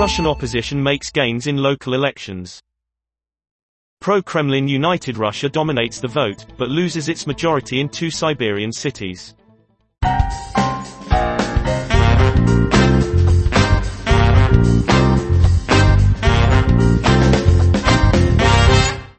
Russian opposition makes gains in local elections. Pro-Kremlin United Russia dominates the vote, but loses its majority in two Siberian cities.